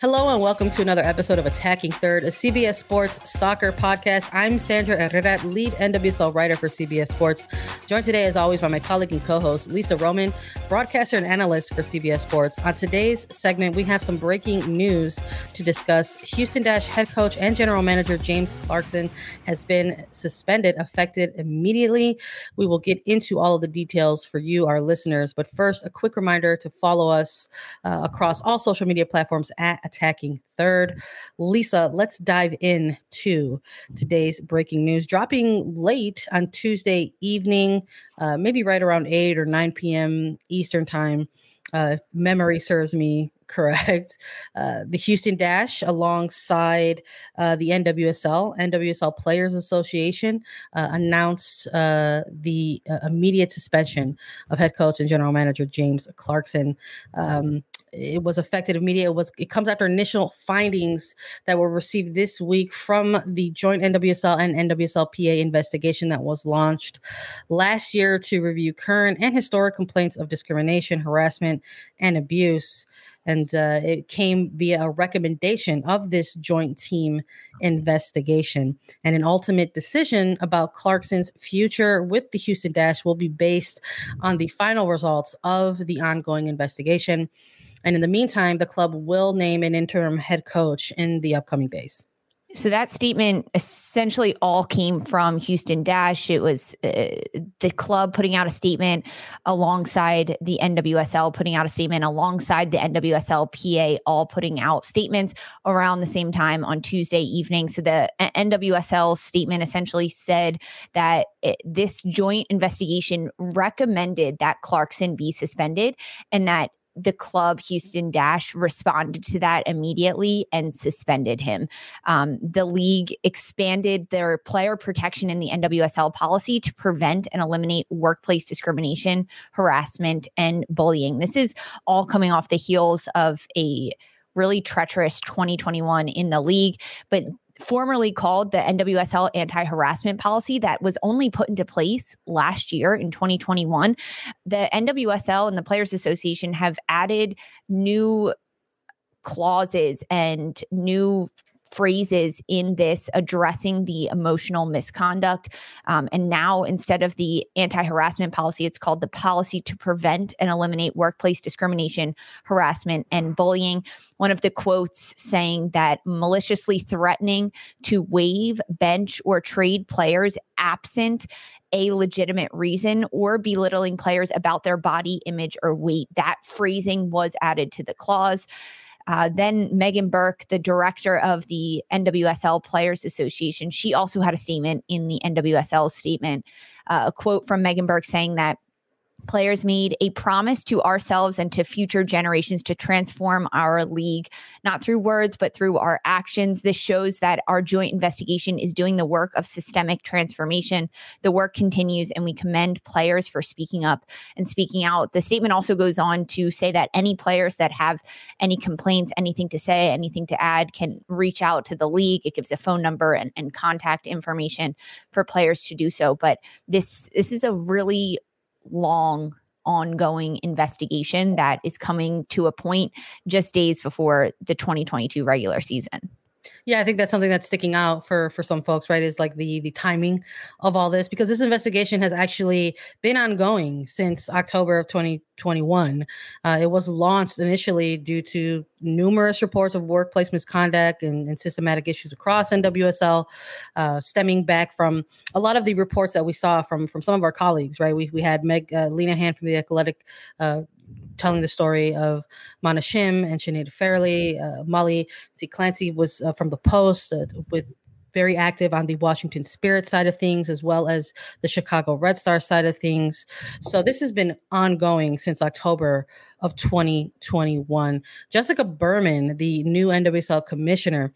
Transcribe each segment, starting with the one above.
Hello and welcome to another episode of Attacking Third, a CBS Sports soccer podcast. I'm Sandra Herrera, lead NWSL writer for CBS Sports. Joined today, as always, by my colleague and co-host Lisa Roman, broadcaster and analyst for CBS Sports. On today's segment, we have some breaking news to discuss. Houston Dash head coach and general manager James Clarkson has been suspended, affected immediately. We will get into all of the details for you, our listeners. But first, a quick reminder to follow us uh, across all social media platforms at attacking third. Lisa, let's dive in to today's breaking news. Dropping late on Tuesday evening, uh, maybe right around 8 or 9 p.m. Eastern time. Uh, memory serves me correct. Uh, the Houston Dash, alongside uh, the NWSL, NWSL Players Association, uh, announced uh, the uh, immediate suspension of head coach and general manager James Clarkson. Um, it was affected immediately. It was it comes after initial findings that were received this week from the joint NWSL and NWSLPA investigation that was launched last year to review current and historic complaints of discrimination, harassment, and abuse. And uh, it came via a recommendation of this joint team investigation. And an ultimate decision about Clarkson's future with the Houston Dash will be based on the final results of the ongoing investigation. And in the meantime, the club will name an interim head coach in the upcoming days. So that statement essentially all came from Houston Dash. It was uh, the club putting out a statement alongside the NWSL putting out a statement alongside the NWSL PA all putting out statements around the same time on Tuesday evening. So the NWSL statement essentially said that it, this joint investigation recommended that Clarkson be suspended and that the club Houston Dash responded to that immediately and suspended him. Um, the league expanded their player protection in the NWSL policy to prevent and eliminate workplace discrimination, harassment, and bullying. This is all coming off the heels of a really treacherous 2021 in the league. But formerly called the NWSL anti harassment policy that was only put into place last year in 2021. The NWSL and the Players Association have added new clauses and new phrases in this addressing the emotional misconduct. Um, and now, instead of the anti harassment policy, it's called the policy to prevent and eliminate workplace discrimination, harassment, and bullying. One of the quotes saying that maliciously threatening to waive, bench, or trade players absent a legitimate reason or belittling players about their body image or weight. That phrasing was added to the clause. Uh, then Megan Burke, the director of the NWSL Players Association, she also had a statement in the NWSL statement, uh, a quote from Megan Burke saying that players made a promise to ourselves and to future generations to transform our league, not through words, but through our actions. This shows that our joint investigation is doing the work of systemic transformation. The work continues, and we commend players for speaking up and speaking out. The statement also goes on to say that any players that have any complaints, anything to say, anything to add, can reach out to the league. It gives a phone number and, and contact information for players to do so. But this this is a really long ongoing investigation that is coming to a point just days before the 2022 regular season. Yeah, I think that's something that's sticking out for for some folks, right? Is like the the timing of all this because this investigation has actually been ongoing since October of 2021. Uh, it was launched initially due to numerous reports of workplace misconduct and, and systematic issues across NWSL, uh, stemming back from a lot of the reports that we saw from from some of our colleagues. Right, we we had Meg uh, Linehan from the Athletic uh, telling the story of Mana Shim and Sinead Farrelly. Uh, Molly C. Clancy was uh, from the Post uh, with very active on the Washington Spirit side of things, as well as the Chicago Red Star side of things. So this has been ongoing since October of 2021. Jessica Berman, the new NWSL commissioner,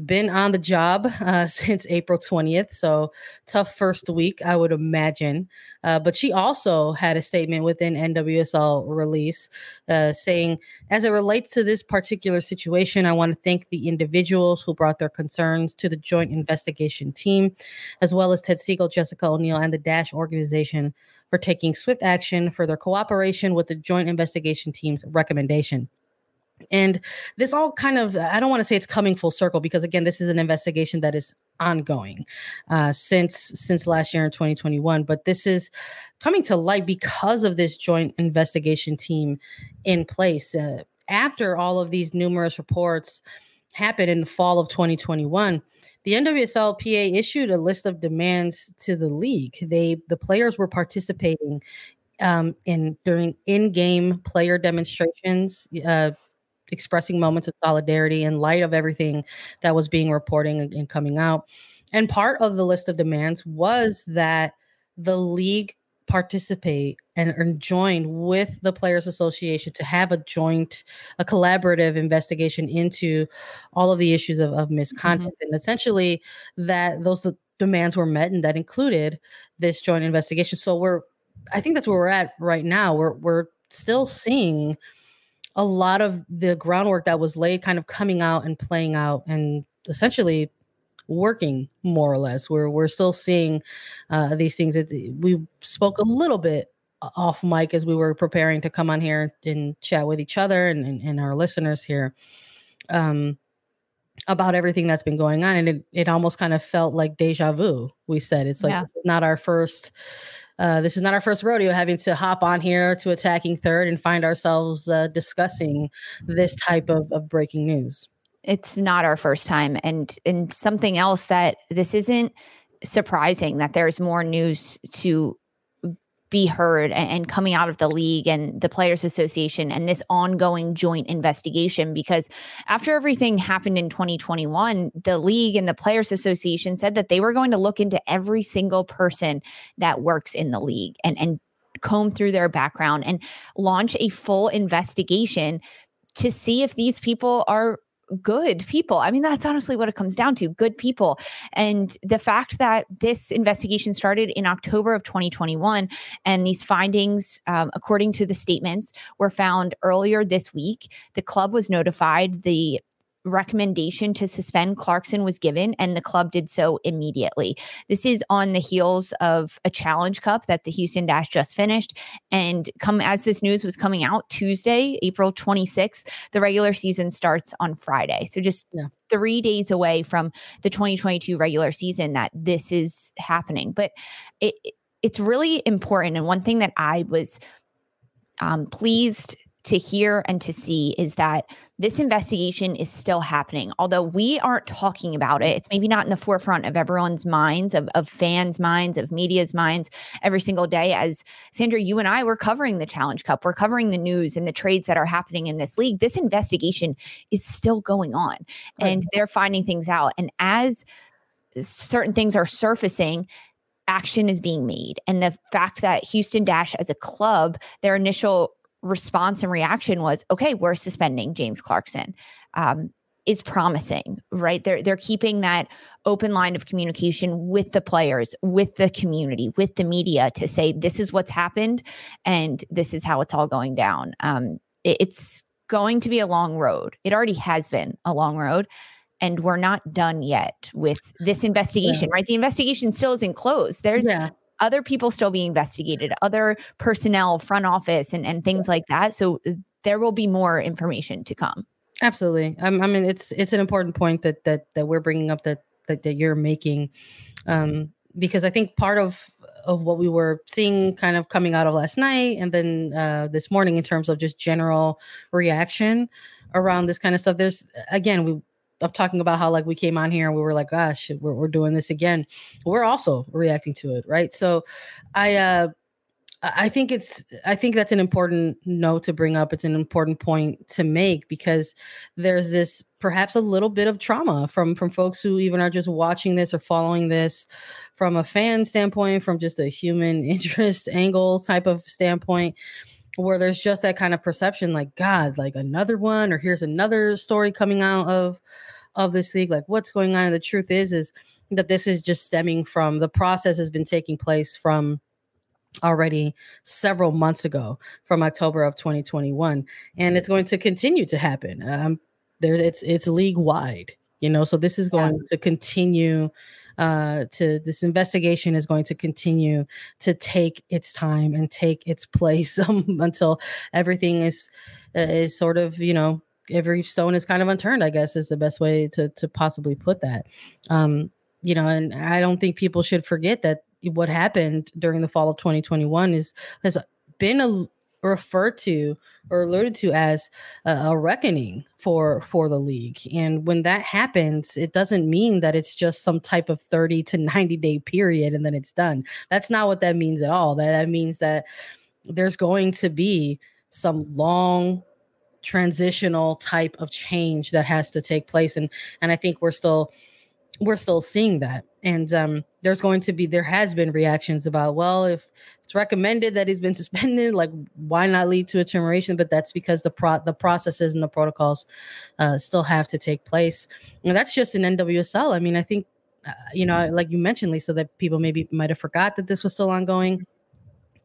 been on the job uh, since April 20th. So tough first week, I would imagine. Uh, but she also had a statement within NWSL release uh, saying, as it relates to this particular situation, I want to thank the individuals who brought their concerns to the joint investigation team, as well as Ted Segal, Jessica O'Neill, and the Dash organization for taking swift action for their cooperation with the joint investigation team's recommendation. And this all kind of, I don't want to say it's coming full circle because again, this is an investigation that is ongoing uh, since since last year in 2021. But this is coming to light because of this joint investigation team in place. Uh, after all of these numerous reports happened in the fall of 2021, the NWSLPA issued a list of demands to the league. They the players were participating um, in during in-game player demonstrations. Uh, expressing moments of solidarity in light of everything that was being reporting and coming out. And part of the list of demands was that the league participate and, and join with the players association to have a joint a collaborative investigation into all of the issues of, of misconduct mm-hmm. and essentially that those demands were met and that included this joint investigation so we're i think that's where we're at right now we're we're still seeing a lot of the groundwork that was laid kind of coming out and playing out and essentially working more or less. We're we're still seeing uh, these things. It, we spoke a little bit off mic as we were preparing to come on here and chat with each other and, and, and our listeners here um, about everything that's been going on. And it, it almost kind of felt like deja vu. We said it's like yeah. not our first uh, this is not our first rodeo having to hop on here to attacking third and find ourselves uh, discussing this type of, of breaking news. It's not our first time, and and something else that this isn't surprising that there's more news to be heard and, and, coming out of the league and the players association and this ongoing joint investigation because after everything happened in 2021 the league and the players association said that they were going to look into every single person that works in the league and and comb through their background and launch a full investigation to see if these people are good people. I mean, that's honestly what it comes down to good people. And the fact that this investigation started in October of 2021 and these findings, um, according to the statements, were found earlier this week, the club was notified. The recommendation to suspend Clarkson was given, and the club did so immediately. This is on the heels of a Challenge Cup that the Houston Dash just finished. And come as this news was coming out Tuesday, April 26th, the regular season starts on Friday. So just yeah. three days away from the 2022 regular season that this is happening. But it, it's really important. And one thing that I was um, pleased to hear and to see is that this investigation is still happening. Although we aren't talking about it, it's maybe not in the forefront of everyone's minds, of, of fans' minds, of media's minds every single day. As Sandra, you and I were covering the Challenge Cup, we're covering the news and the trades that are happening in this league. This investigation is still going on right. and they're finding things out. And as certain things are surfacing, action is being made. And the fact that Houston Dash as a club, their initial response and reaction was, okay, we're suspending James Clarkson. Um, is promising, right? They're they're keeping that open line of communication with the players, with the community, with the media to say this is what's happened and this is how it's all going down. Um, it, it's going to be a long road. It already has been a long road, and we're not done yet with this investigation. Yeah. Right? The investigation still isn't closed. There's yeah other people still being investigated, other personnel, front office, and, and things like that. So uh, there will be more information to come. Absolutely. I mean, it's it's an important point that that that we're bringing up that that, that you're making, um, because I think part of of what we were seeing kind of coming out of last night and then uh, this morning in terms of just general reaction around this kind of stuff. There's again we I'm talking about how like we came on here and we were like, gosh, we're, we're doing this again. We're also reacting to it, right? So, I uh I think it's I think that's an important note to bring up. It's an important point to make because there's this perhaps a little bit of trauma from from folks who even are just watching this or following this from a fan standpoint, from just a human interest angle type of standpoint where there's just that kind of perception like god like another one or here's another story coming out of of this league. Like what's going on? And the truth is is that this is just stemming from the process has been taking place from already several months ago from October of 2021 and it's going to continue to happen. Um there's it's it's league wide you know so this is going yeah. to continue uh to this investigation is going to continue to take its time and take its place um, until everything is uh, is sort of you know every stone is kind of unturned i guess is the best way to to possibly put that. Um you know and i don't think people should forget that what happened during the fall of 2021 is has been a referred to or alluded to as a, a, reckoning for for the league. And when that happens it doesn't mean that it's just some type of 30 to 90 day period and then it's done. That's not what that means at all. That, that means that there's going to be some long transitional type of change that has to take place. And and i think we're still we're still seeing that. And um, there's going to be there has been reactions about well if it's recommended that he's been suspended like why not lead to a termination? But that's because the pro the processes and the protocols uh, still have to take place. And that's just an nwsl i mean i think uh, you know like you mentioned lisa that people maybe might have forgot that this was still ongoing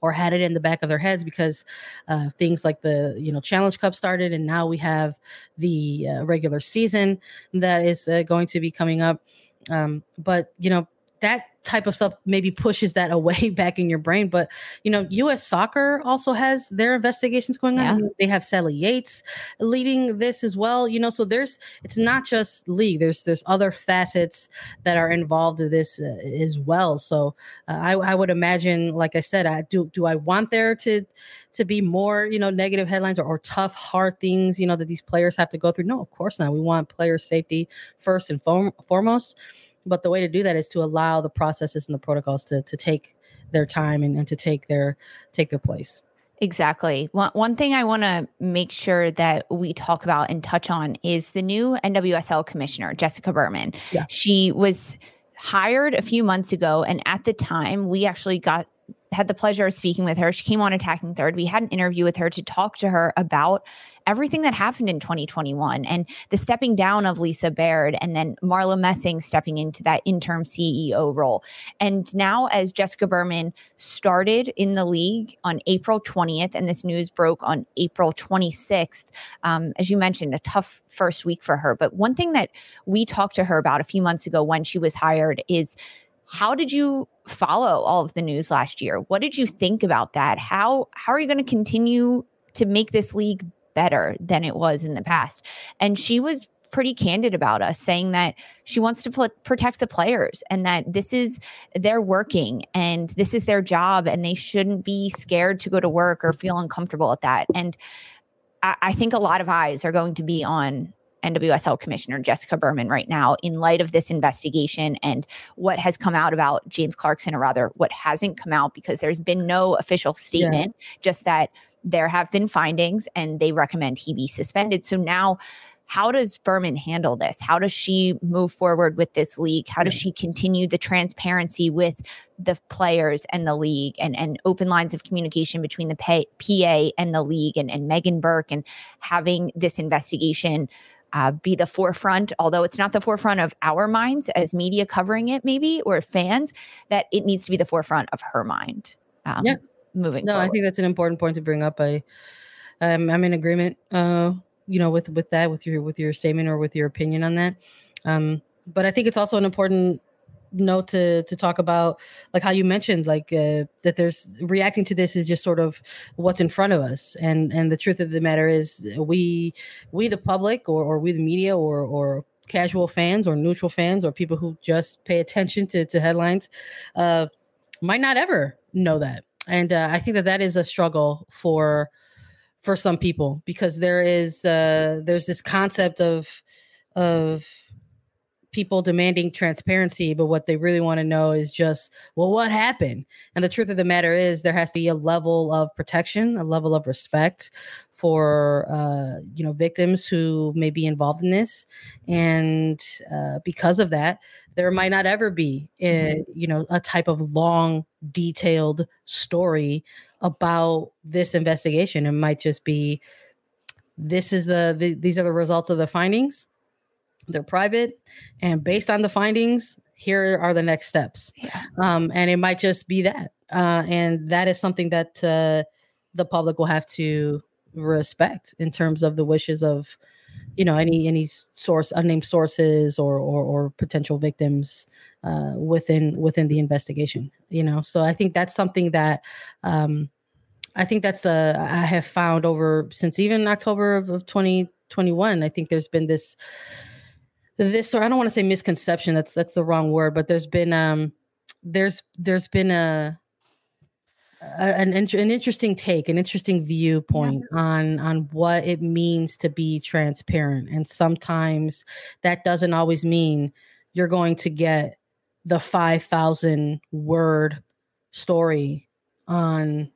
or had it in the back of their heads because uh, things like the you know challenge cup started and now we have the uh, regular season that is uh, going to be coming up. Um, but you know that type of stuff maybe pushes that away back in your brain. But you know, U.S. Soccer also has their investigations going on. Yeah. They have Sally Yates leading this as well. You know, so there's it's not just league. There's there's other facets that are involved in this uh, as well. So uh, I, I would imagine, like I said, I do do I want there to to be more you know negative headlines or, or tough hard things you know that these players have to go through? No, of course not. We want player safety first and form, foremost. But the way to do that is to allow the processes and the protocols to to take their time and, and to take their take their place. Exactly. One, one thing I want to make sure that we talk about and touch on is the new NWSL commissioner, Jessica Berman. Yeah. She was hired a few months ago. And at the time, we actually got had the pleasure of speaking with her. She came on Attacking Third. We had an interview with her to talk to her about everything that happened in 2021 and the stepping down of Lisa Baird and then Marla Messing stepping into that interim CEO role. And now, as Jessica Berman started in the league on April 20th, and this news broke on April 26th, um, as you mentioned, a tough first week for her. But one thing that we talked to her about a few months ago when she was hired is how did you follow all of the news last year? What did you think about that? How how are you going to continue to make this league better than it was in the past? And she was pretty candid about us saying that she wants to put, protect the players and that this is they're working and this is their job and they shouldn't be scared to go to work or feel uncomfortable at that and I, I think a lot of eyes are going to be on NWSL Commissioner Jessica Berman right now in light of this investigation and what has come out about James Clarkson, or rather, what hasn't come out because there's been no official statement, yeah. just that there have been findings and they recommend he be suspended. So now, how does Berman handle this? How does she move forward with this league? How does she continue the transparency with the players and the league and, and open lines of communication between the PA and the league and, and Megan Burke and having this investigation uh, be the forefront, although it's not the forefront of our minds as media covering it, maybe, or fans, that it needs to be the forefront of her mind. Um, yeah. Moving. No, forward. I think that's an important point to bring up. I, um, I'm in agreement. Uh, you know, with with that, with your with your statement or with your opinion on that. Um, but I think it's also an important note to to talk about like how you mentioned like uh, that there's reacting to this is just sort of what's in front of us and and the truth of the matter is we we the public or, or we the media or or casual fans or neutral fans or people who just pay attention to, to headlines uh, might not ever know that and uh, i think that that is a struggle for for some people because there is uh, there's this concept of of people demanding transparency, but what they really want to know is just, well, what happened? And the truth of the matter is, there has to be a level of protection, a level of respect for uh, you know victims who may be involved in this, and uh, because of that, there might not ever be a, mm-hmm. you know a type of long, detailed story about this investigation. It might just be this is the, the these are the results of the findings they're private and based on the findings here are the next steps. Yeah. um, and it might just be that. Uh, and that is something that uh, the public will have to respect in terms of the wishes of you know any any source unnamed sources or or, or potential victims uh, within within the investigation you know? So i think that's something that um, i think that's uh, i have found over since even october of, of 2021 i think there's been this this or I don't want to say misconception that's that's the wrong word but there's been um there's there's been a, a an an interesting take an interesting viewpoint yeah. on on what it means to be transparent. And sometimes that doesn't always mean you're going to get the 5000 word story on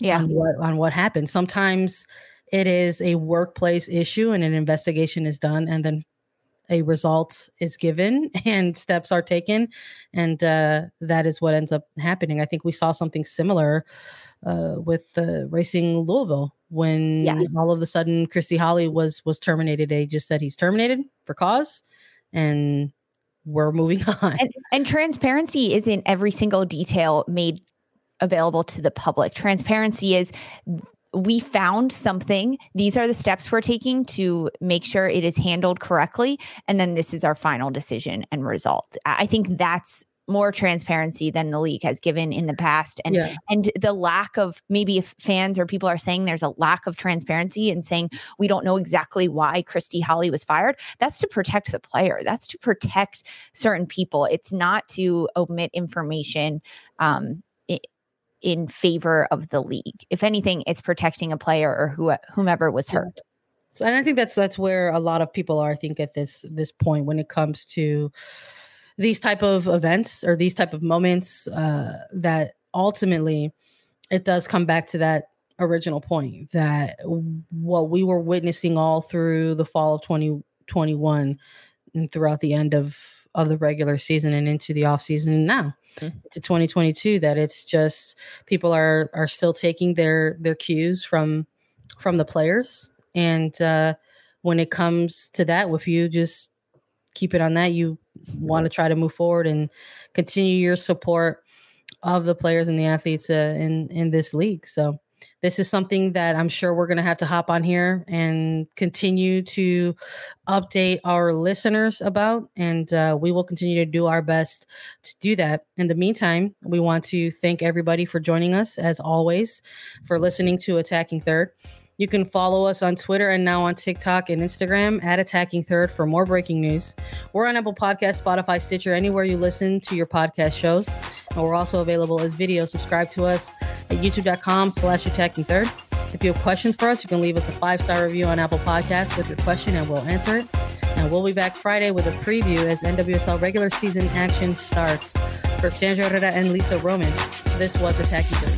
yeah. on what on what happened. Sometimes it is a workplace issue and an investigation is done and then a result is given and steps are taken and uh, that is what ends up happening. I think we saw something similar uh, with uh, racing louisville when yes. all of a sudden christy holly was was terminated. They just said he's terminated for cause and we're moving on. And, and transparency isn't every single detail made available to the public. Transparency is we found something. These are the steps we're taking to make sure it is handled correctly. And then this is our final decision and result. I think that's more transparency than the league has given in the past and yeah. and the lack of maybe if fans or people are saying there's a lack of transparency and saying we don't know exactly why Christy Holly was fired that's to protect the player that's to protect certain people it's not to omit information um, in favor of the league. If anything, it's protecting a player or who, whomever was hurt. And I think that's that's where a lot of people are. I think at this this point when it comes to these type of events or these type of moments, uh, that ultimately it does come back to that original point that what we were witnessing all through the fall of 2021 and throughout the end of of the regular season and into the off season now mm-hmm. to 2022 that it's just people are are still taking their their cues from from the players and uh when it comes to that if you just keep it on that you want to try to move forward and continue your support of the players and the athletes uh, in in this league so this is something that I'm sure we're going to have to hop on here and continue to update our listeners about. And uh, we will continue to do our best to do that. In the meantime, we want to thank everybody for joining us, as always, for listening to Attacking Third. You can follow us on Twitter and now on TikTok and Instagram at Attacking Third for more breaking news. We're on Apple Podcast, Spotify, Stitcher, anywhere you listen to your podcast shows. And we're also available as video. Subscribe to us at youtube.com slash attacking third. If you have questions for us, you can leave us a five star review on Apple Podcasts with your question and we'll answer it. And we'll be back Friday with a preview as NWSL regular season action starts. For Sandra Herrera and Lisa Roman, this was Attacking Third.